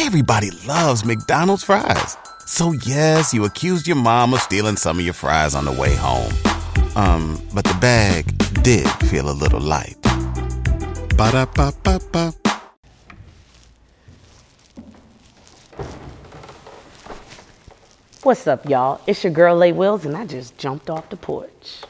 everybody loves McDonald's fries. So yes, you accused your mom of stealing some of your fries on the way home. Um, but the bag did feel a little light. Ba-da-ba-ba-ba. What's up, y'all? It's your girl Lay Wills, and I just jumped off the porch.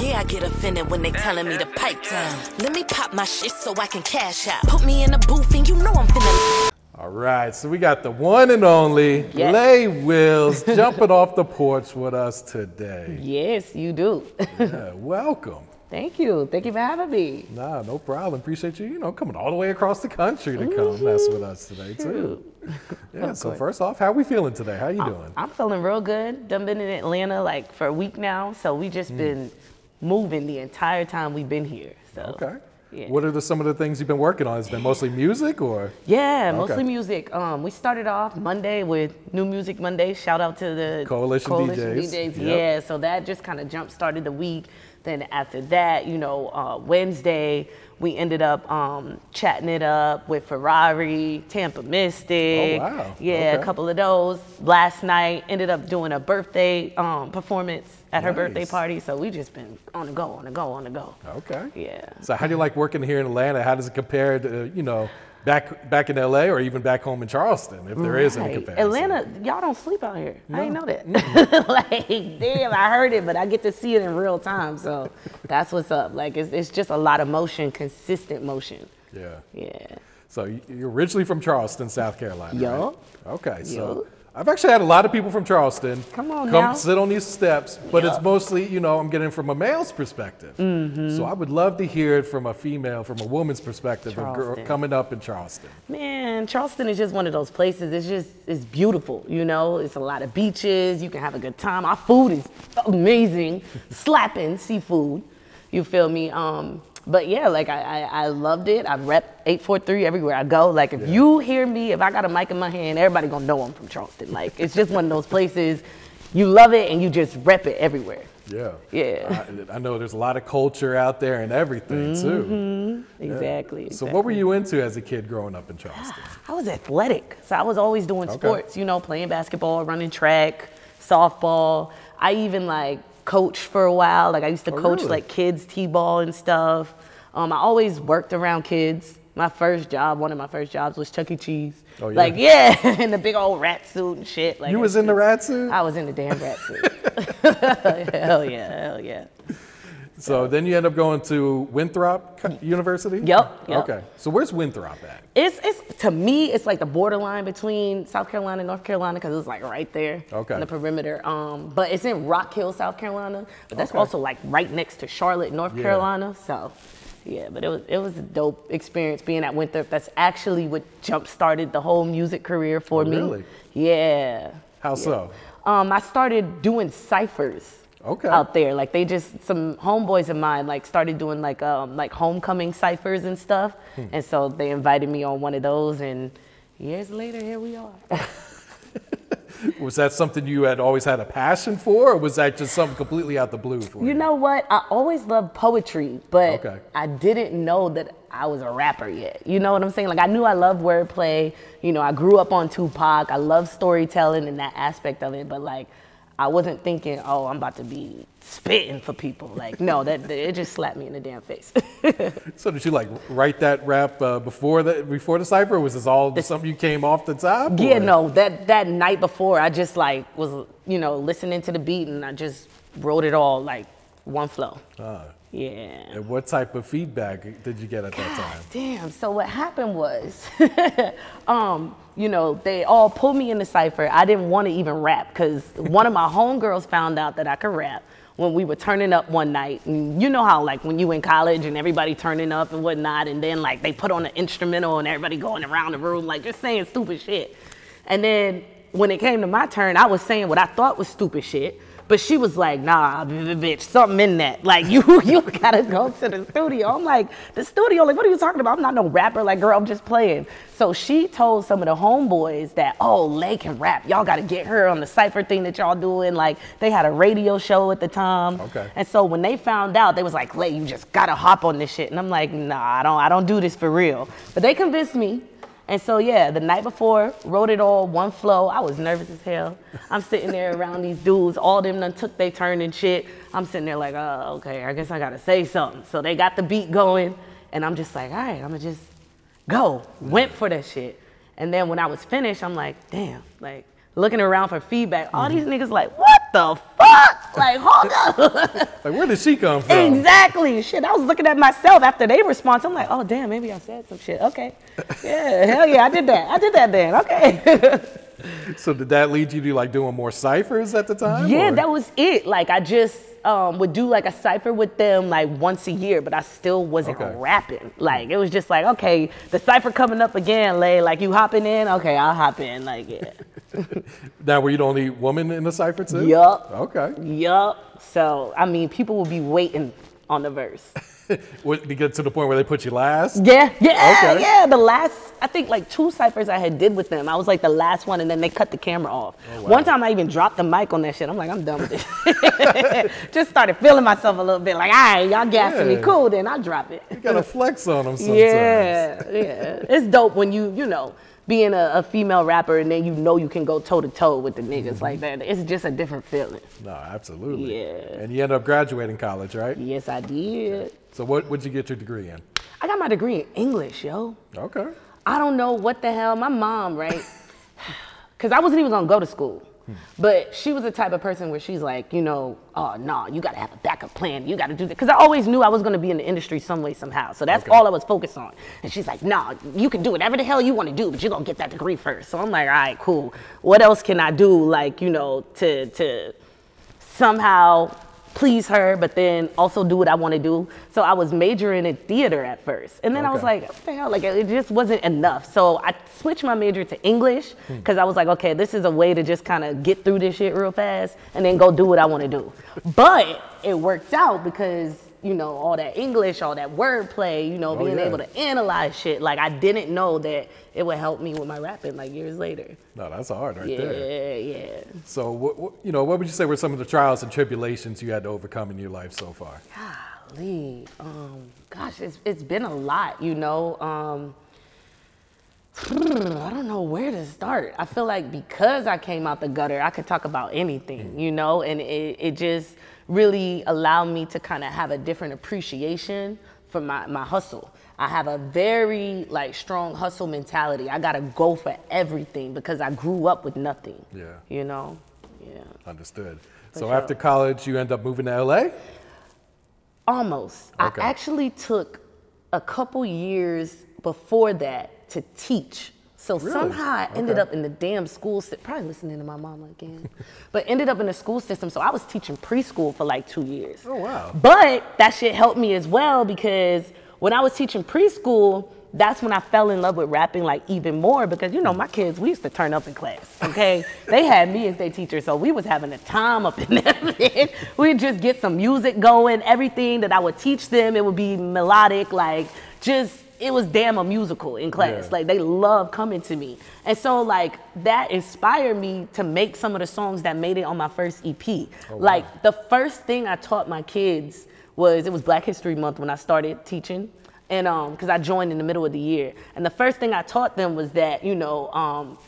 Yeah, I get offended when they telling me to pipe down. Let me pop my shit so I can cash out. Put me in a booth and you know I'm finna. All right, so we got the one and only Yes. Lay Wills jumping off the porch with us today. Yes, you do. Yeah, welcome. Thank you. Thank you for having me. Nah, no problem. Appreciate you, you know, coming all the way across the country to come mess with us today too. Yeah. So first off, how we feeling today? How you doing? I'm feeling real good. Done been in Atlanta like for a week now, so we Mm. just been moving the entire time we've been here. So Okay. Yeah. What are the, some of the things you've been working on? Has it been mostly music or? Yeah, Okay. mostly music. Um, we started off Monday with New Music Monday. Shout out to the Coalition DJs. DJs. Yep. Yeah, so that just kind of jump started the week. Then after that, you know, uh, Wednesday we ended up um, chatting it up with Ferrari, Tampa Mystic. Oh, wow. Yeah, Okay. a couple of those. Last night ended up doing a birthday um, performance at her birthday party. So we just been on the go, on the go, on the go. Okay. Yeah. So how do you like working here in Atlanta? How does it compare to, you know, back back in LA or even back home in Charleston, if there is any Right. comparison? Atlanta, y'all don't sleep out here. I didn't know that. like, damn, I heard it, but I get to see it in real time. So that's what's up. Like, it's, it's just a lot of motion, consistent motion. Yeah. Yeah. So you're originally from Charleston, South Carolina. Yup. right? Okay. So Yup. I've actually had a lot of people from Charleston Come on come now. sit on these steps, but it's mostly, you know, I'm getting from a male's perspective. Mm-hmm. So I would love to hear it from a female, from a woman's perspective of girl, coming up in Charleston. Man, Charleston is just one of those places. It's just, it's beautiful, you know? It's a lot of beaches. You can have a good time. Our food is amazing, slapping seafood. You feel me? Um, but yeah, like I, I, I loved it. I rep 843 everywhere I go. Like if you hear me, if I got a mic in my hand, everybody gonna know I'm from Charleston. Like it's just one of those places you love it and you just rep it everywhere. Yeah. Yeah. I, I know there's a lot of culture out there and everything too. Mm-hmm. Exactly. So what were you into as a kid growing up in Charleston? I was athletic, so I was always doing Okay. sports. You know, playing basketball, running track, softball. I even like coached for a while. Like I used to Oh, coach really? like kids t-ball and stuff. Um, I always worked around kids. My first job, one of my first jobs was Chuck E. Cheese. Oh, yeah. Like yeah, in the big old rat suit and shit. Like You was in the rat suit? I was in the damn rat suit. hell yeah, hell yeah. So then you end up going to Winthrop Co- University? Yup, yup. Okay. So where's Winthrop at? It's it's to me it's like the borderline between South Carolina and North Carolina because it's like right there Okay. in the perimeter. Um, but it's in Rock Hill, South Carolina. But that's Okay. also like right next to Charlotte, North Yeah. Carolina. So yeah, but it was it was a dope experience being at Winthrop. That's actually what jump started the whole music career for Oh, me. really? Yeah. How so? Um, I started doing ciphers. Okay. Out there, like they just some homeboys of mine like started doing like um like homecoming ciphers and stuff, Hmm. and so they invited me on one of those, and years later here we are. Was that something you had always had a passion for, or was that just something completely out the blue for you? you know what? I always loved poetry, but Okay. I didn't know that I was a rapper yet. You know what I'm saying? Like I knew I loved wordplay. You know, I grew up on Tupac. I love storytelling and that aspect of it, but like I wasn't thinking, oh, I'm about to be spitting for people. Like no, that, that it just slapped me in the damn face. So did you like write that rap uh, before the before the cipher? Was this all something you came off the top? Yeah, or- no, that that night before, I just like was you know listening to the beat and I just wrote it all like one flow. Ah. Yeah. And what type of feedback did you get at that time? Damn. So what happened was, um, you know, they all pulled me in the cipher. I didn't want to even rap because one of my homegirls found out that I could rap when we were turning up one night. And you know how like when you in college and everybody turning up and whatnot, and then like they put on an instrumental and everybody going around the room like just saying stupid shit. And then when it came to my turn, I was saying what I thought was stupid shit. But she was like, nah, bitch, something in that. Like, you you gotta go to the studio. I'm like, the studio? Like, what are you talking about? I'm not no rapper. Like, girl, I'm just playing. So she told some of the homeboys that, oh, Lay can rap. Y'all gotta get her on the Cypher thing that y'all doing. Like, they had a radio show at the time. Okay. And so when they found out, they was like, Lay, you just gotta hop on this shit. And I'm like, nah, I don't, I don't do this for real. But they convinced me. And so yeah, the night before, wrote it all one flow. I was nervous as hell. I'm sitting there around these dudes, all them done took their turn and shit. I'm sitting there like, oh, okay, I guess I gotta say something. So they got the beat going, and I'm just like, all right, I'ma just go. Went for that shit. And then when I was finished, I'm like, damn, like looking around for feedback. All these mm-hmm. niggas like, what the fuck? Like, hold up. Like, where did she come from? Exactly. Shit, I was looking at myself after they response. I'm like, oh damn, maybe I said some shit. Okay. Yeah, hell yeah, I did that. I did that then. Okay. So did that lead you to like doing more ciphers at the time? yeah, or- that was it. Like I just um, would do like a cipher with them like once a year, but I still wasn't Okay. rapping. Like it was just like, okay, the cipher coming up again, Lay. Like you hopping in? Okay, I'll hop in. Like yeah. Now, were you the only woman in the cipher too? Yup. Okay. yup. So I mean, people will be waiting on the verse. Would you get to the point where they put you last? Yeah, yeah, Okay. yeah. The last, I think like two ciphers I had did with them. I was like the last one, and then they cut the camera off. Oh, One time I even dropped the mic on that shit. I'm like, I'm done with this. Just started feeling myself a little bit. Like, all right, y'all gassing me. Cool, then I'll drop it. You gotta flex on them sometimes. Yeah, yeah. It's dope when you, you know, being a, a female rapper and then you know you can go toe to toe with the niggas Mm-hmm. like that. It's just a different feeling. No, absolutely. Yeah. And you end up graduating college, right? Yes, I did. So what would you get your degree in? I got my degree in English, yo. Okay. I don't know what the hell. My mom, right? Because I wasn't even gonna go to school. Hmm. But she was the type of person where she's like, you know, oh no, you gotta have a backup plan. You gotta do that. Because I always knew I was gonna be in the industry some way, somehow. So that's Okay. all I was focused on. And she's like, no, you can do whatever the hell you wanna do, but you're gonna get that degree first. So I'm like, all right, cool. What else can I do, like, you know, to to somehow please her, but then also do what I want to do. So I was majoring in theater at first. And then I was like, what the hell? Like, it just wasn't enough. So I switched my major to English hmm. because I was like, okay, this is a way to just kind of get through this shit real fast and then go do what I want to do. But it worked out because, you know, all that English, all that wordplay, you know, Oh, being yeah. able to analyze shit. Like, I didn't know that it would help me with my rapping like years later. No, that's hard right Yeah, there. yeah. Yeah. So, what, what, you know, what would you say were some of the trials and tribulations you had to overcome in your life so far? Golly, um, gosh, it's it's been a lot, you know. Um, I don't know where to start. I feel like because I came out the gutter, I could talk about anything, you know, and it, it just really allowed me to kind of have a different appreciation for my, my hustle. I have a very like strong hustle mentality. I gotta go for everything because I grew up with nothing. Yeah. You know? Yeah. Understood. So sure. after college, you end up moving to LA. Almost. Okay. I actually took a couple years before that to teach. So Really? somehow I ended up in the damn school system, probably listening to my mama again, but ended up in the school system. So I was teaching preschool for like two years. Oh, wow. But that shit helped me as well because when I was teaching preschool, that's when I fell in love with rapping like even more because you know my kids we used to turn up in class okay they had me as their teacher so we was having a time up in there we'd just get some music going everything that I would teach them it would be melodic like just it was damn a musical in class. Yeah. like they love coming to me. And so like that inspired me to make some of the songs that made it on my first EP like the first thing I taught my kids was it was Black History Month when I started teaching. And um because I joined in the middle of the year. And the first thing I taught them was that you know um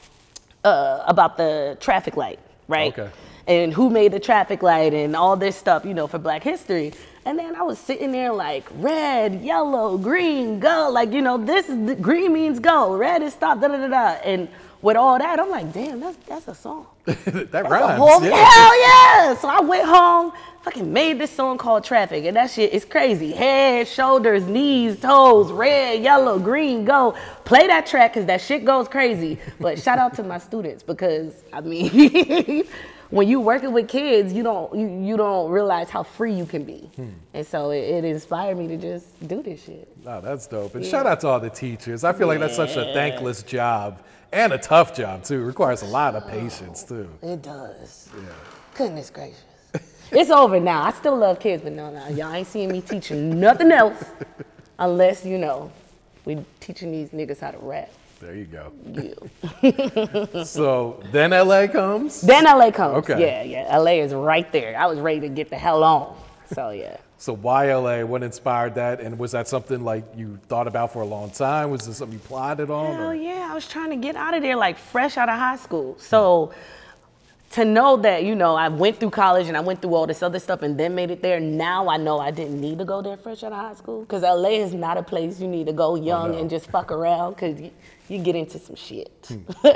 uh, about the traffic light right? Okay. and who made the traffic light and all this stuff you know for Black History and then I was sitting there like red yellow green go like you know this is the green means go red is stop da da da da and with all that I'm like damn that's that's a song that that's rhymes. whole- yeah. Hell yeah! So I went home, fucking made this song called Traffic, and that shit is crazy. Head, shoulders, knees, toes, red, yellow, green, go. Play that track because that shit goes crazy. But shout out to my students because I mean, when you working with kids, you don't you, you don't realize how free you can be, hmm. and so it, it inspired me to just do this shit. No, that's dope. And shout out to all the teachers. I feel like that's such a thankless job and a tough job too. It requires a lot of patience oh, too. It does. Goodness gracious. It's over now. I still love kids, but no, no, y'all ain't seeing me teaching nothing else unless, you know, we teaching these niggas how to rap. There you go. Yeah. So then LA comes. then LA comes. Okay. Yeah, yeah. LA is right there. I was ready to get the hell on. So yeah. So why LA? What inspired that? And was that something like you thought about for a long time? Was this something you plotted on? Hell or- yeah, I was trying to get out of there like fresh out of high school. So to know that, you know, I went through college and I went through all this other stuff and then made it there, now I know I didn't need to go there fresh out of high school. Because LA is not a place you need to go young no. and just fuck around because you, you get into some shit. Hmm.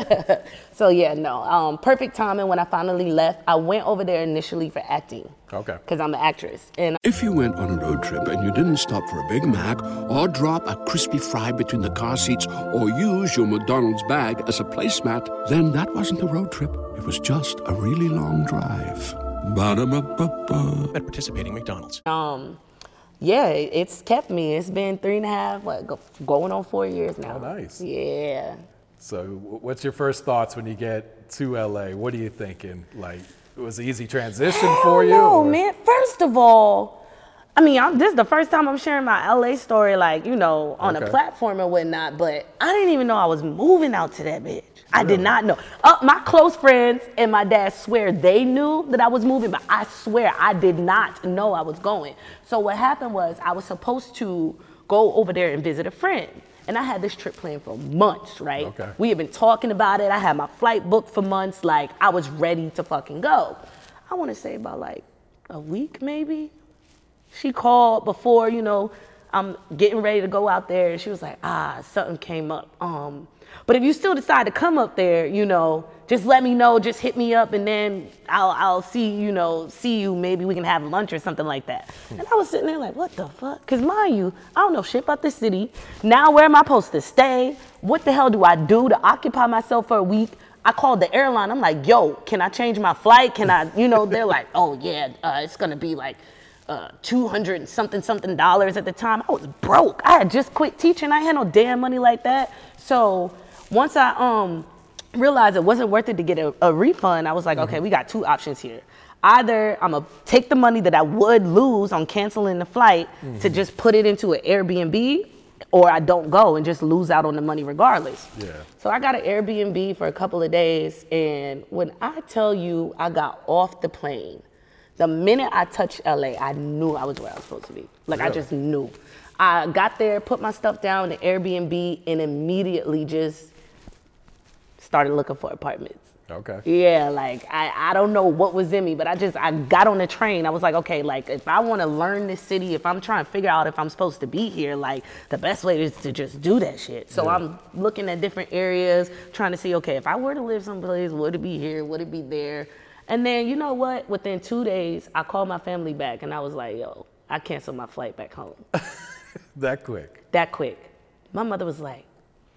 so yeah, no. Um, perfect timing when I finally left. I went over there initially for acting. Okay. Because I'm an actress. And If you went on a road trip and you didn't stop for a Big Mac or drop a crispy fry between the car seats or use your McDonald's bag as a placemat, then that wasn't a road trip. It was just a really long drive. Ba-da-ba-ba-ba. At participating McDonald's. um, yeah, it's kept me. It's been three and a half, what, go, going on four years now. Oh, nice. Yeah. So what's your first thoughts when you get to LA? What are you thinking? Like, it was an easy transition for you? No, or- man. First of all, I mean, I'm, this is the first time I'm sharing my LA story, like, you know, on Okay. a platform and whatnot, but I didn't even know I was moving out to that bitch. I did not know. Uh, my close friends and my dad swear they knew that I was moving, but I swear I did not know I was going. So what happened was I was supposed to go over there and visit a friend. And I had this trip planned for months, right? Okay. We had been talking about it. I had my flight booked for months. Like, I was ready to fucking go. I want to say about like a week, maybe. She called before, you know, I'm getting ready to go out there. And she was like, ah, something came up. Um, but if you still decide to come up there, you know, just let me know, just hit me up, and then I'll, I'll see, you know, see you. Maybe we can have lunch or something like that. And I was sitting there like, what the fuck? Because mind you, I don't know shit about this city. Now, where am I supposed to stay? What the hell do I do to occupy myself for a week? I called the airline. I'm like, yo, can I change my flight? Can I, you know, they're like, oh yeah, uh, it's gonna be like uh, 200 and something something dollars at the time. I was broke. I had just quit teaching. I had no damn money like that. So once I um realized it wasn't worth it to get a, a refund, I was like, okay, we got two options here. Either I'm gonna take the money that I would lose on canceling the flight to just put it into an Airbnb, or I don't go and just lose out on the money regardless. Yeah. So I got an Airbnb for a couple of days, and when I tell you I got off the plane, the minute I touched LA, I knew I was where I was supposed to be. Like I just knew. I got there, put my stuff down in the Airbnb, and immediately just started looking for apartments. Okay. Yeah, like I, I don't know what was in me, but I just I got on the train. I was like, okay, like if I want to learn this city, if I'm trying to figure out if I'm supposed to be here, like the best way is to just do that shit. So Yeah. I'm looking at different areas, trying to see, okay, if I were to live someplace, would it be here? Would it be there? And then you know what? Within two days, I called my family back and I was like, yo, I canceled my flight back home. That quick. that quick. My mother was like,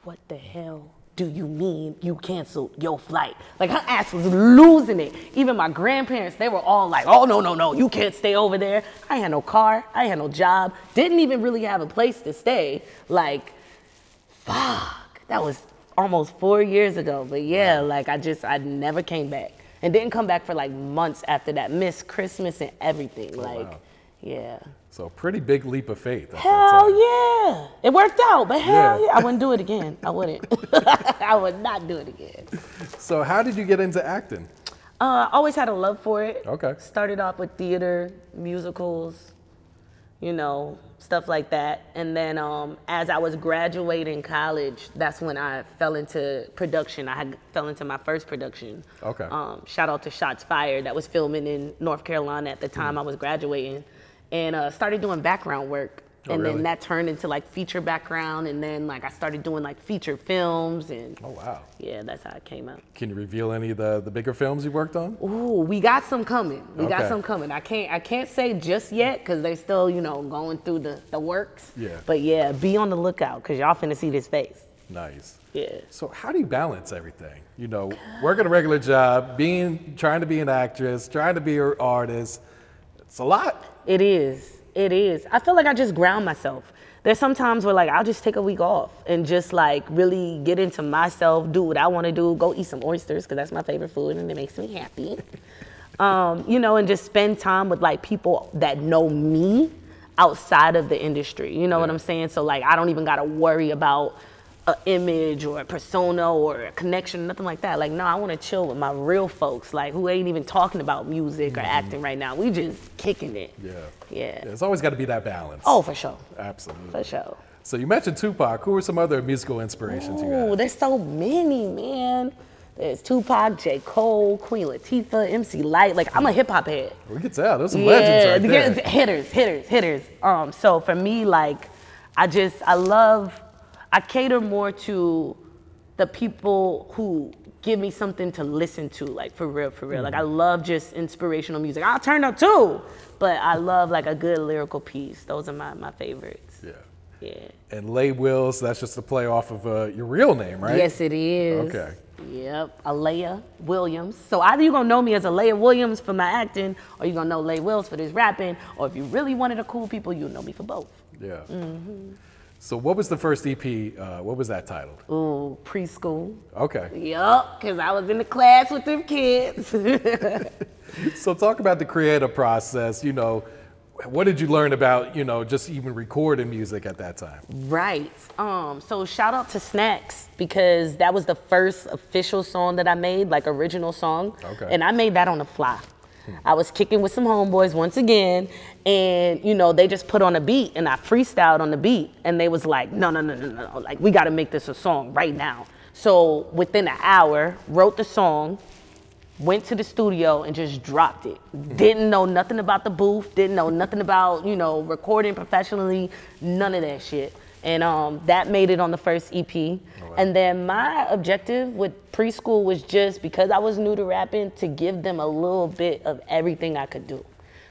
What the hell do you mean you canceled your flight? Like her ass was losing it. Even my grandparents, they were all like, Oh, no, no, no, you can't stay over there. I had no car, I had no job, didn't even really have a place to stay. Like, fuck, that was almost four years ago. But yeah, like I just, I never came back. And didn't come back for like months after that. Missed Christmas and everything. like, wow. yeah. So pretty big leap of faith. Hell yeah. It worked out, but hell Yeah. yeah. I wouldn't do it again. I wouldn't. I would not do it again. So how did you get into acting? Uh, always had a love for it. Okay. Started off with theater, musicals, you know, stuff like that. And then um, as I was graduating college, that's when I fell into production. I had fell into my first production. Okay. Um, shout out to Shots Fired that was filming in North Carolina at the time Mm. I was graduating, and uh, started doing background work. Oh, and really? then that turned into like feature background, and then like I started doing like feature films, and Oh wow. yeah, that's how it came up. Can you reveal any of the, the bigger films you worked on? Ooh, we got some coming. We got some coming. I can't I can't say just yet because they're still, you know, going through the, the works. Yeah. But yeah, be on the lookout because y'all finna see this face. Nice. Yeah. So how do you balance everything? You know, working a regular job, being trying to be an actress, trying to be an artist. It's a lot. It is. It is. I feel like I just ground myself. There's some times where like I'll just take a week off and just like really get into myself, do what I want to do, go eat some oysters because that's my favorite food and it makes me happy. um, you know, and just spend time with like people that know me outside of the industry. You know what I'm saying? So like I don't even gotta worry about image or a persona or a connection, nothing like that. Like, no, I want to chill with my real folks, like who ain't even talking about music or acting right now. We just kicking it. Yeah. Yeah. It's always got to be that balance. Oh, for sure, absolutely. for sure. So you mentioned Tupac. Who are some other musical inspirations you Ooh, have? there's so many, man. There's Tupac, J. Cole, Queen Latifah, MC Lyte. Like I'm a hip hop head. We can tell. There's some legends right the- there. hitters, hitters, hitters. Um, so for me, like, I just I love, I cater more to the people who give me something to listen to, like for real, for real. Like I love just inspirational music. I'll turn up too, but I love like a good lyrical piece. Those are my my favorites. Yeah. Yeah. And Lay Wills, that's just a play off of uh, your real name, right? Yes, it is. Okay. Yep, Alea Williams. So either you're gonna know me as Alea Williams for my acting, or you're gonna know Lay Wills for this rapping, or if you really wanted the cool people, you'll know me for both. Yeah. Mm-hmm. So what was the first EP? Uh, what was that titled? Ooh, preschool. Okay. Yup, cause I was in the class with them kids. So talk about the creative process. You know, what did you learn about, you know, just even recording music at that time? right. Um. So shout out to Snacks because that was the first official song that I made, like original song. Okay. And I made that on the fly. I was kicking with some homeboys once again, and you know they just put on a beat, and I freestyled on the beat, and they was like, no, no, no, no, no, like we got to make this a song right now. So within an hour, wrote the song, went to the studio and just dropped it. Didn't know nothing about the booth, didn't know nothing about, you know, recording professionally, none of that shit. And um, that made it on the first EP. And then my objective with preschool was just because I was new to rapping to give them a little bit of everything I could do.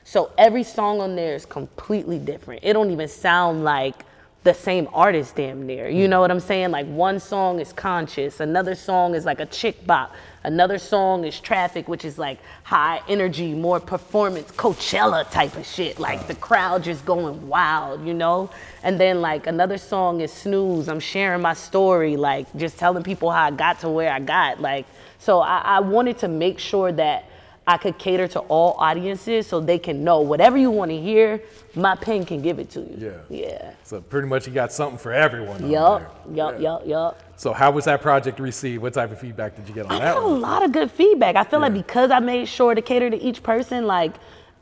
So every song on there is completely different. It don't even sound like the same artist damn near. You mm. know what I'm saying? Like one song is conscious, another song is like a chick bop, another song is traffic, which is like high energy, more performance, Coachella type of shit. Like the crowd just going wild, you know? And then like another song is snooze. I'm sharing my story, like just telling people how I got to where I got. Like so I, I wanted to make sure that I could cater to all audiences so they can know whatever you want to hear, my pen can give it to you. Yeah. Yeah. So pretty much you got something for everyone. on Yup, yup, Yeah. yup, yup. So how was that project received? What type of feedback did you get on I that got a lot of good feedback. I feel like because I made sure to cater to each person, like,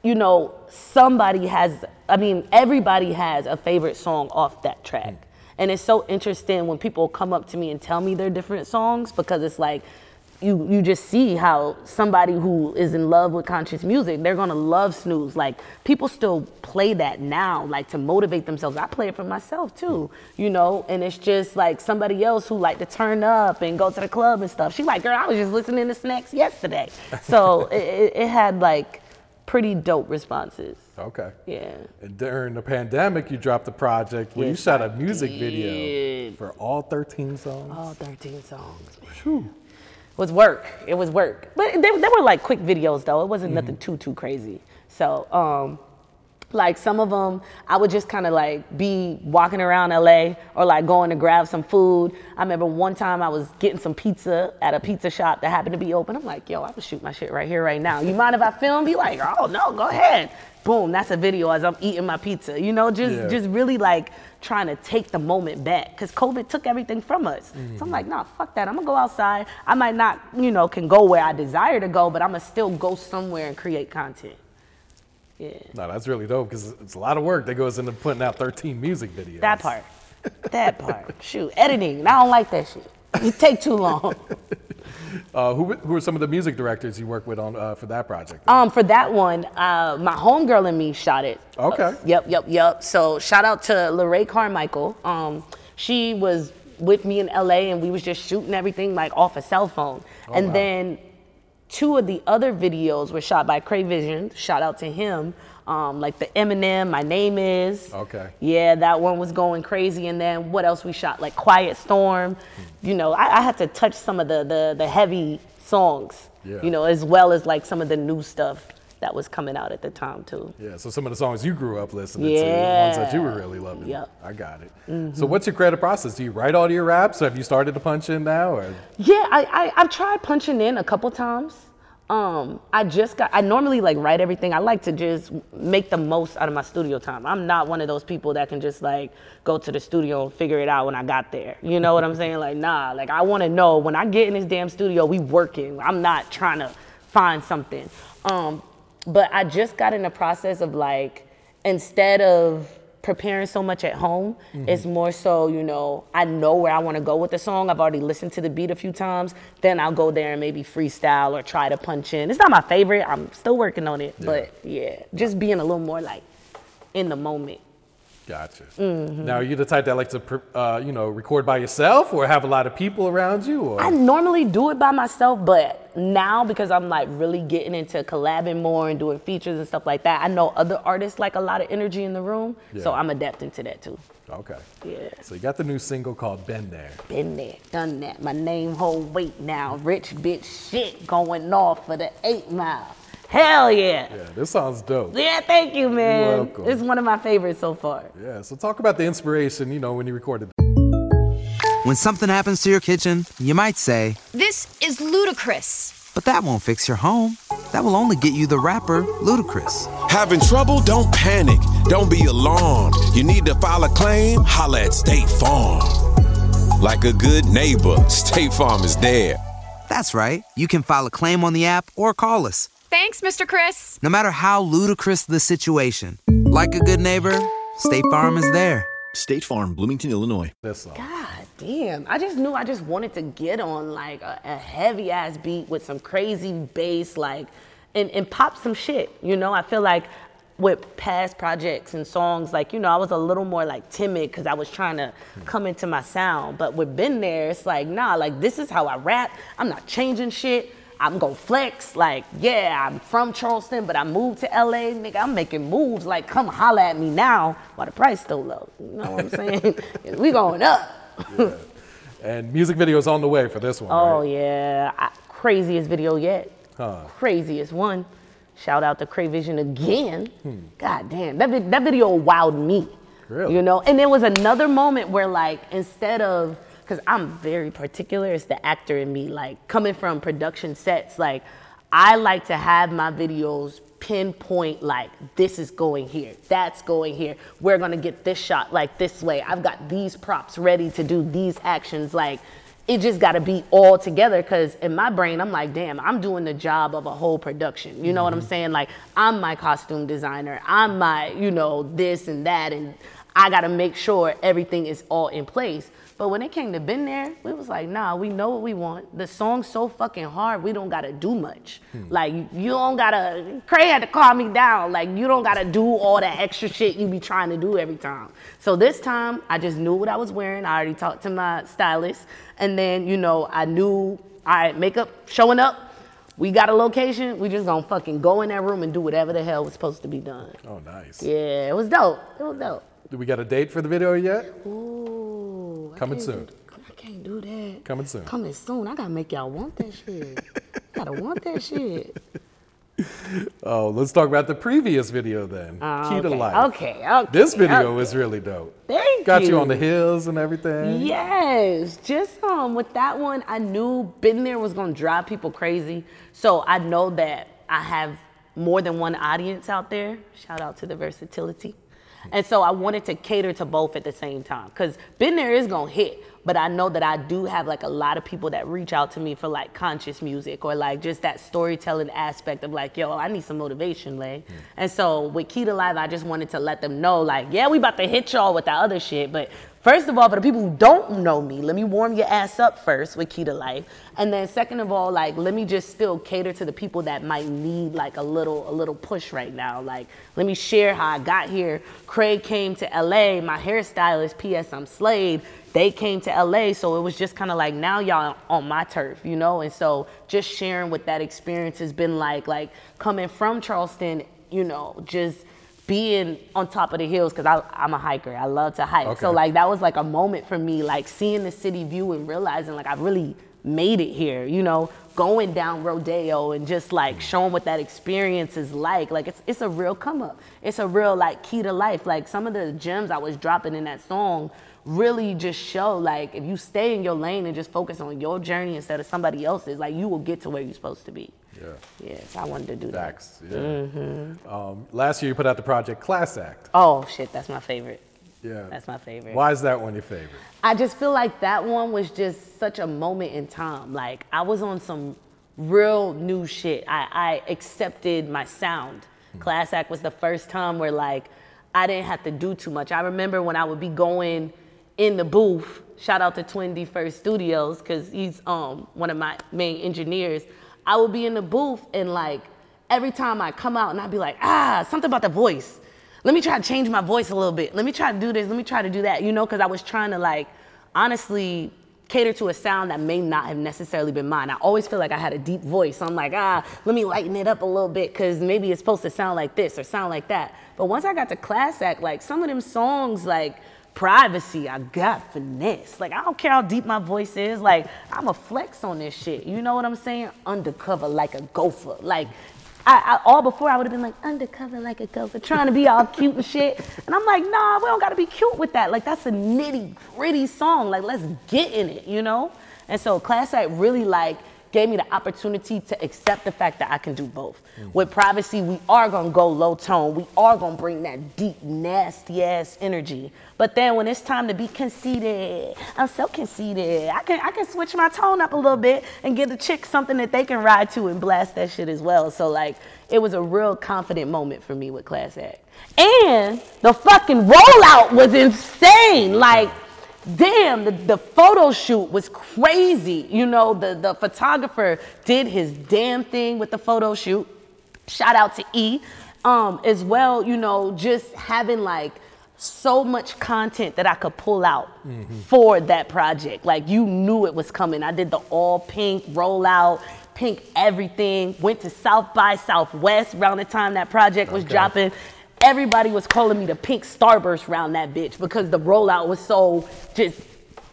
you know, somebody has, I mean, everybody has a favorite song off that track. Hmm. And it's so interesting when people come up to me and tell me their different songs because it's like, you, you just see how somebody who is in love with conscious music, they're gonna love snooze. Like people still play that now, like to motivate themselves. I play it for myself too, you know. And it's just like somebody else who like to turn up and go to the club and stuff. She's like, girl, I was just listening to Snacks yesterday. So it, it, had like pretty dope responses. Okay. Yeah. And during the pandemic, you dropped the project where Yes, you shot a music video for all 13 songs. All 13 songs. man. It was work. It was work. But they, they were like quick videos though. It wasn't nothing too too crazy. So um like some of them I would just kind of like be walking around LA or like going to grab some food. I remember one time I was getting some pizza at a pizza shop that happened to be open. I'm like, yo, I can shoot my shit right here, right now. You mind if I film? Be like, oh no, go ahead. Boom, that's a video as I'm eating my pizza. You know, just Yeah. just really like trying to take the moment back because COVID took everything from us. So I'm mm-hmm. like, nah, fuck that. I'm gonna go outside. I might not, you know, can go where I desire to go, but I'm gonna still go somewhere and create content. Yeah, No, that's really dope because it's a lot of work that goes into putting out 13 music videos. that part. That part. Shoot, editing. I don't like that shit. It take too long. Uh, who, who are some of the music directors you work with on uh, for that project? Um, for that one, uh, my homegirl and me shot it. Okay. Yep, yep, yep. So shout out to Lorraine Carmichael. Um, she was with me in LA and we was just shooting everything like off a cell phone. and wow. then two of the other videos were shot by Cray Vision. Shout out to him. Um, like the Eminem, My Name Is. Okay. Yeah, that one was going crazy. And then what else we shot? Like Quiet Storm. You know, I, I had to touch some of the the, the heavy songs. Yeah. You know, as well as like some of the new stuff that was coming out at the time too. Yeah, so some of the songs you grew up listening to, the ones that you were really loving. Yep. Mm-hmm. I got it. So what's your creative process? Do you write all your raps? Or have you started to punch in now? Or Yeah, I, I I've tried punching in a couple times. Um, I just got. I normally like write everything. I like to just make the most out of my studio time. I'm not one of those people that can just like go to the studio and figure it out when I got there. You know what I'm saying? Like, nah. Like, I want to know when I get in this damn studio, we working. I'm not trying to find something. Um, but I just got in the process of like, instead of preparing so much at home. Mm-hmm. It's more so, you know, I know where I want to go with the song. I've already listened to the beat a few times. Then I'll go there and maybe freestyle or try to punch in. It's not my favorite. I'm still working on it, yeah. but yeah, just being a little more like in the moment. Gotcha. Mm-hmm. Now, are you the type that like to, uh, you know, record by yourself or have a lot of people around you? Or? I normally do it by myself, but now because I'm like really getting into collabing more and doing features and stuff like that, I know other artists like a lot of energy in the room, yeah. so I'm adapting to that too. Okay. Yeah. So you got the new single called "Been There." Been there, done that. My name hold weight now. Rich bitch shit going off for the eight mile. Hell yeah. Yeah, this sounds dope. Yeah, thank you, man. You're welcome. It's one of my favorites so far. Yeah, so talk about the inspiration, you know, when you recorded. When something happens to your kitchen, you might say, This is ludicrous. But that won't fix your home. That will only get you the rapper, Ludacris. Having trouble? Don't panic. Don't be alarmed. You need to file a claim? Holla at State Farm. Like a good neighbor, State Farm is there. That's right. You can file a claim on the app or call us. Thanks, Mr. Chris. No matter how ludicrous the situation, like a good neighbor, State Farm is there. State Farm, Bloomington, Illinois. God damn. I just knew I just wanted to get on like a, a heavy ass beat with some crazy bass, like, and, and pop some shit. You know, I feel like with past projects and songs, like, you know, I was a little more like timid because I was trying to come into my sound. But with Been There, it's like, nah, like, this is how I rap. I'm not changing shit. I'm gonna flex. Like, yeah, I'm from Charleston, but I moved to LA. Nigga, I'm making moves. Like, come holla at me now while the price still low. You know what I'm saying? we going up. yeah. And music videos on the way for this one. Oh right? yeah, I, craziest video yet. Huh. Craziest one. Shout out to Crayvision again. Hmm. God damn, that that video wowed me. Really? You know, and there was another moment where like instead of because I'm very particular. It's the actor in me. Like coming from production sets, like I like to have my videos pinpoint like this is going here, that's going here. We're gonna get this shot like this way. I've got these props ready to do these actions. Like it just got to be all together because in my brain i'm like damn i'm doing the job of a whole production you know mm-hmm. what i'm mm-hmm. saying like i'm my costume designer i'm my you know this and that and i got to make sure everything is all in place but when it came to been there, we was like, nah, we know what we want. The song's so fucking hard, we don't gotta do much. Hmm. Like you don't gotta Cray had to calm me down. Like you don't gotta do all that extra shit you be trying to do every time. So this time I just knew what I was wearing. I already talked to my stylist. And then, you know, I knew I all right, makeup showing up. We got a location. We just gonna fucking go in that room and do whatever the hell was supposed to be done. Oh, nice. Yeah, it was dope. It was dope. Do we got a date for the video yet? Ooh. Coming soon. Do, I can't do that. Coming soon. Coming soon. I gotta make y'all want that shit. gotta want that shit. Oh, let's talk about the previous video then. Uh, Key okay. to Life. Okay, okay. This video okay. was really dope. Thank Got you. you on the hills and everything. Yes. Just um with that one, I knew Been There was gonna drive people crazy. So I know that I have more than one audience out there. Shout out to the versatility. And so I wanted to cater to both at the same time. Cause Been There is gonna hit, but I know that I do have like a lot of people that reach out to me for like conscious music or like just that storytelling aspect of like, yo, I need some motivation, Lay. Mm. And so with Key to Life, I just wanted to let them know, like, yeah, we about to hit y'all with that other shit, but First of all, for the people who don't know me, let me warm your ass up first with Key to Life. And then second of all, like let me just still cater to the people that might need like a little a little push right now. Like let me share how I got here. Craig came to LA, my hairstylist, PS I'm Slade, they came to LA, so it was just kind of like now y'all on my turf, you know? And so just sharing what that experience has been like, like coming from Charleston, you know, just being on top of the hills because I'm a hiker. I love to hike. Okay. So like that was like a moment for me, like seeing the city view and realizing like I really made it here. You know, going down Rodeo and just like showing what that experience is like. Like it's it's a real come up. It's a real like key to life. Like some of the gems I was dropping in that song really just show like if you stay in your lane and just focus on your journey instead of somebody else's, like you will get to where you're supposed to be. Yeah. Yes, I wanted to do Facts. that. Yeah. hmm Um, last year you put out the project Class Act. Oh shit, that's my favorite. Yeah. That's my favorite. Why is that one your favorite? I just feel like that one was just such a moment in time. Like I was on some real new shit. I, I accepted my sound. Class Act was the first time where like I didn't have to do too much. I remember when I would be going in the booth. Shout out to Twin D First Studios because he's um one of my main engineers. I would be in the booth and like every time I come out and I'd be like ah something about the voice let me try to change my voice a little bit. Let me try to do this. Let me try to do that. You know, because I was trying to like honestly cater to a sound that may not have necessarily been mine. I always feel like I had a deep voice. So I'm like, ah, let me lighten it up a little bit because maybe it's supposed to sound like this or sound like that. But once I got to Class Act, like some of them songs, like privacy, I got finesse. Like I don't care how deep my voice is. Like I'm a flex on this shit. You know what I'm saying? Undercover like a gopher. Like I, I, all before I would have been like undercover like a gopher, trying to be all cute and shit. And I'm like, nah, we don't gotta be cute with that. Like that's a nitty gritty song. Like let's get in it, you know? And so Class Act really like gave me the opportunity to accept the fact that I can do both. With privacy, we are gonna go low tone. We are gonna bring that deep, nasty ass energy. But then when it's time to be conceited, I'm so conceited. I can I can switch my tone up a little bit and give the chick something that they can ride to and blast that shit as well. So like it was a real confident moment for me with Class Act. And the fucking rollout was insane. Like damn, the, the photo shoot was crazy. You know, the, the photographer did his damn thing with the photo shoot. Shout out to E. Um, as well, you know, just having like so much content that I could pull out for that project. Like you knew it was coming. I did the all pink rollout, pink everything. Went to South by Southwest around the time that project was Okay. dropping. Everybody was calling me the pink starburst around that bitch because the rollout was so just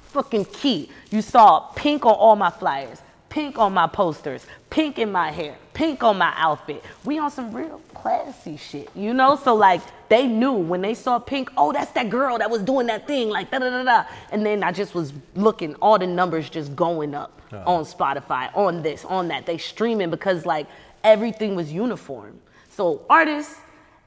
fucking key. You saw pink on all my flyers, pink on my posters, pink in my hair, pink on my outfit. We on some real classy shit, you know? So like they knew when they saw pink, oh, that's that girl that was doing that thing, like da da da da. And then I just was looking, all the numbers just going up on Spotify, on this, on that. They streaming because like everything was uniform. So artists,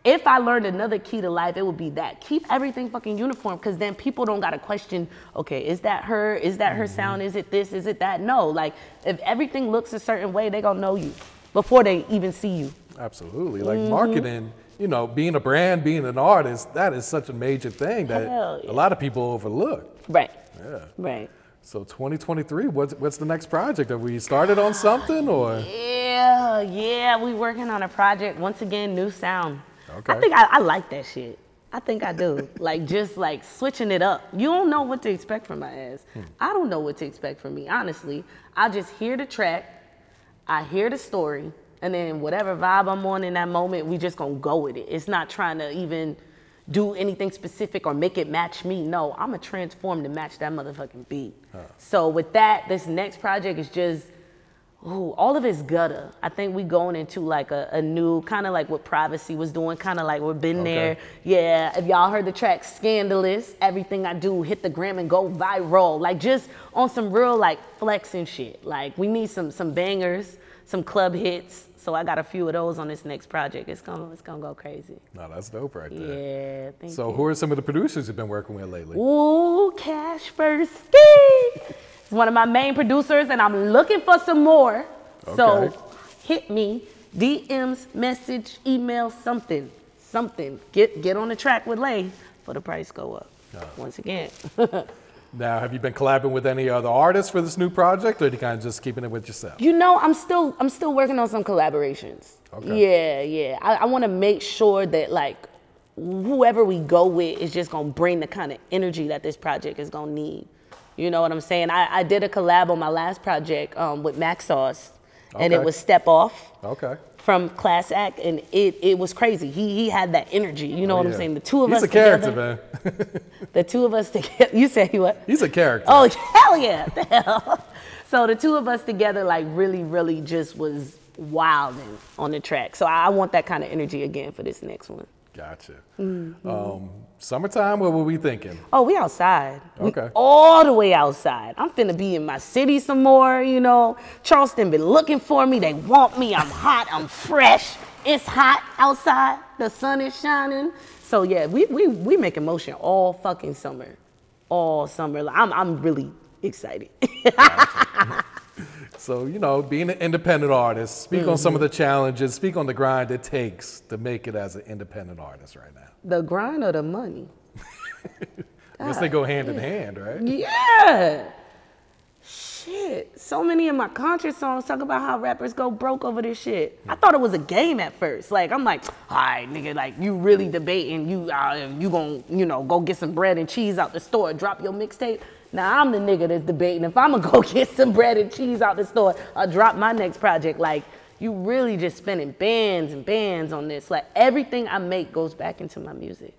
if I learned another key to life, it would be that. Keep everything fucking uniform because then people don't got to question, okay, is that her? Is that her sound? Is it this? Is it that? No. Like, if everything looks a certain way, they going to know you before they even see you. Absolutely. Like Mhm. marketing, you know, being a brand, being an artist, that is such a major thing that yeah. a lot of people overlook. Right. Yeah. Right. So 2023, what's what's the next project? Have we started on something or? Yeah, yeah, we working on a project. Once again, new sound. Okay. I think I, I like that shit. I think I do. like just like switching it up. You don't know what to expect from my ass. Hmm. I don't know what to expect from me, honestly. I just hear the track, I hear the story, and then whatever vibe I'm on in that moment, we just gonna go with it. It's not trying to even do anything specific or make it match me. No, I'm gonna transform to match that motherfucking beat. So with that, this next project is just Ooh, all of it's gutter. I think we going into like a, a new kind of like what privacy was doing, kind of like we've been there. Yeah, if y'all heard the track Scandalous, everything I do hit the gram and go viral. Like just on some real like flexing shit. Like we need some some bangers, some club hits. So I got a few of those on this next project. It's gonna it's gonna go crazy. No, that's dope right there. Yeah, thank So you. who are some of the producers you've been working with lately? Ooh, Cash Bursky. He's one of my main producers, and I'm looking for some more. Okay. So hit me, DMs, message, email, something, something. Get get on the track with Lay for the price go up. Once again. Now, have you been collabing with any other artists for this new project, or are you kind of just keeping it with yourself? You know, I'm still I'm still working on some collaborations. Okay. Yeah, yeah. I, I want to make sure that like whoever we go with is just gonna bring the kind of energy that this project is gonna need. You know what I'm saying? I, I did a collab on my last project um, with Max Sauce, and it was Step Off Okay. From Class Act, and it it was crazy. He he had that energy. You know Oh, what I'm saying? The two of He's us He's a character, together. man. The two of us together. You say he what? He's a character. Oh hell yeah! The hell. So the two of us together, like really, really, just was wilding on the track. So I want that kind of energy again for this next one. Gotcha. Mhm. Um, Summertime, what were we thinking? Oh, we outside. We Okay. all the way outside. I'm finna be in my city some more, you know. Charleston been looking for me. They want me. I'm hot. I'm fresh. It's hot outside. The sun is shining. So yeah, we we we making motion all fucking summer. All summer. I'm I'm really excited. So, you know, being an independent artist, speak on some of Mm-hmm. the challenges, speak on the grind it takes to make it as an independent artist right now. the grind or the money. I guess they go hand in hand, right? Yeah. Shit. So many of my country songs talk about how rappers go broke over this shit. I thought it was a game at first. Like I'm like, all right, nigga, like you really debating you uh, you gon' you know go get some bread and cheese out the store, drop your mixtape. Now I'm the nigga that's debating if I'm gonna go get some bread and cheese out the store or drop my next project. Like you really just spending bands and bands on this. Like everything I make goes back into my music.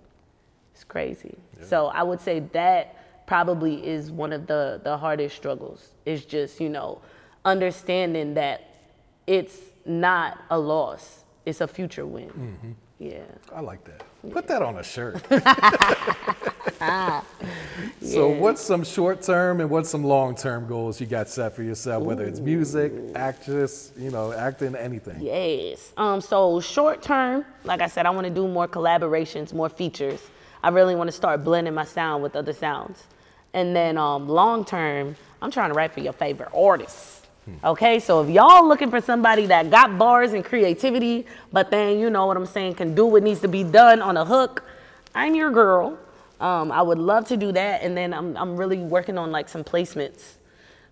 It's crazy. So I would say that probably is one of the the hardest struggles. Is just you know understanding that it's not a loss. It's a future win. Mm-hmm. Yeah. I like that. Put that on a shirt. So, what's some short term and what's some long term goals you got set for yourself, whether it's music, actress, you know, acting, anything? Yes. Um, so short term, like I said, I want to do more collaborations, more features. I really want to start blending my sound with other sounds. And then um, long term, I'm trying to write for your favorite artists. Okay, so if y'all looking for somebody that got bars and creativity, but then you know what I'm saying, can do what needs to be done on a hook, I'm your girl. Um, I would love to do that, and then I'm I'm really working on like some placements,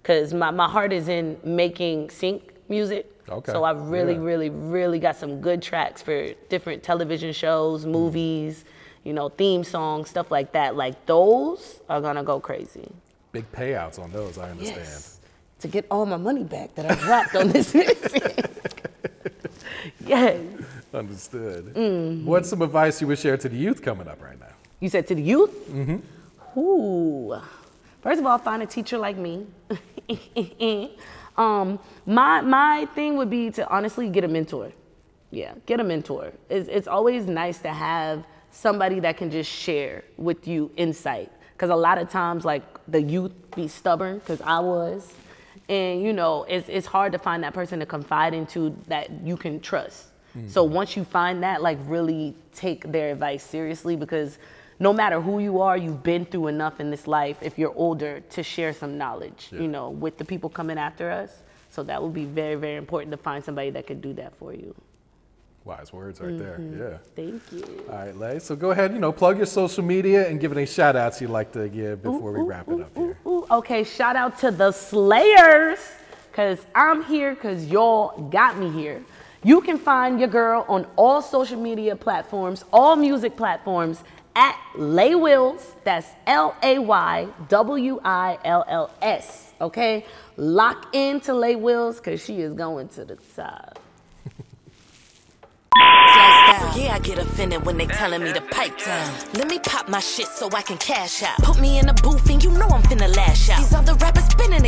cause my, my heart is in making sync music. Okay, So I really, yeah. really, really got some good tracks for different television shows, movies, you know, theme songs, stuff like that. Like those are gonna go crazy. Big payouts on those, I understand. Yes. To get all my money back that I dropped on this music. yes. Understood. Mm. What's some advice you would share to the youth coming up right now? You said to the youth? Mm-hmm. Ooh. First of all, find a teacher like me. um, my my thing would be to honestly get a mentor. Yeah, get a mentor. It's, it's always nice to have somebody that can just share with you insight. Because a lot of times, like the youth be stubborn, because I was. And you know, it's, it's hard to find that person to confide into that you can trust. So once you find that, like really take their advice seriously because no matter who you are, you've been through enough in this life if you're older to share some knowledge, you know, with the people coming after us. So that would be very, very important to find somebody that could do that for you. Wise words right there. Mm-hmm. Yeah. Thank you. All right, Lay. So go ahead, you know, plug your social media and give any shout outs you'd like to give before we wrap it up here. Ooh, okay, shout out to the Slayers, cause I'm here cause y'all got me here. You can find your girl on all social media platforms, all music platforms at Lay Wills. That's L A Y W I L L S. Okay, lock into Lay Wills cause she is going to the top. Yeah, I get offended when they telling me to pipe down. Let me pop my shit so I can cash out. Put me in a booth and you know I'm finna lash out. These other rappers spinning